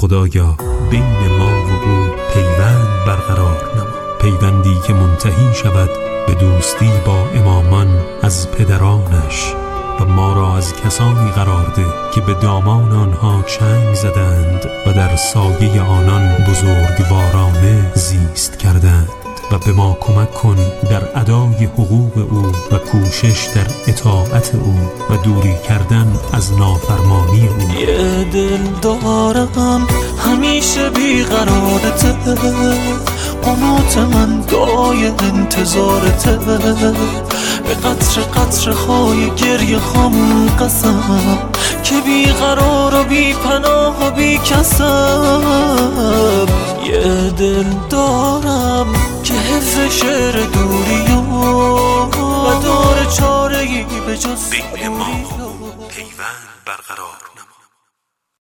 خدایا بین ما و او پیوند برقرار نما. پیوندی که منتهی شود به دوستی با امامان از پدرانش و ما را از کسانی قرار ده که به دامان آنها چنگ زدند و در سایه آنان بزرگوارانه زیست کردند و به ما کمک کن در ادای حقوق او و کوشش در اطاعت او و دوری کردن از نافرمانی او. دل دارم. همیشه بیقرارته قنات من دای انتظارته به قطر قطر های گریه خامون قسم که بیقرار و بی پناه و بی کسم یه دل دارم که حفظ شعر دوری و دار چاره ای به جز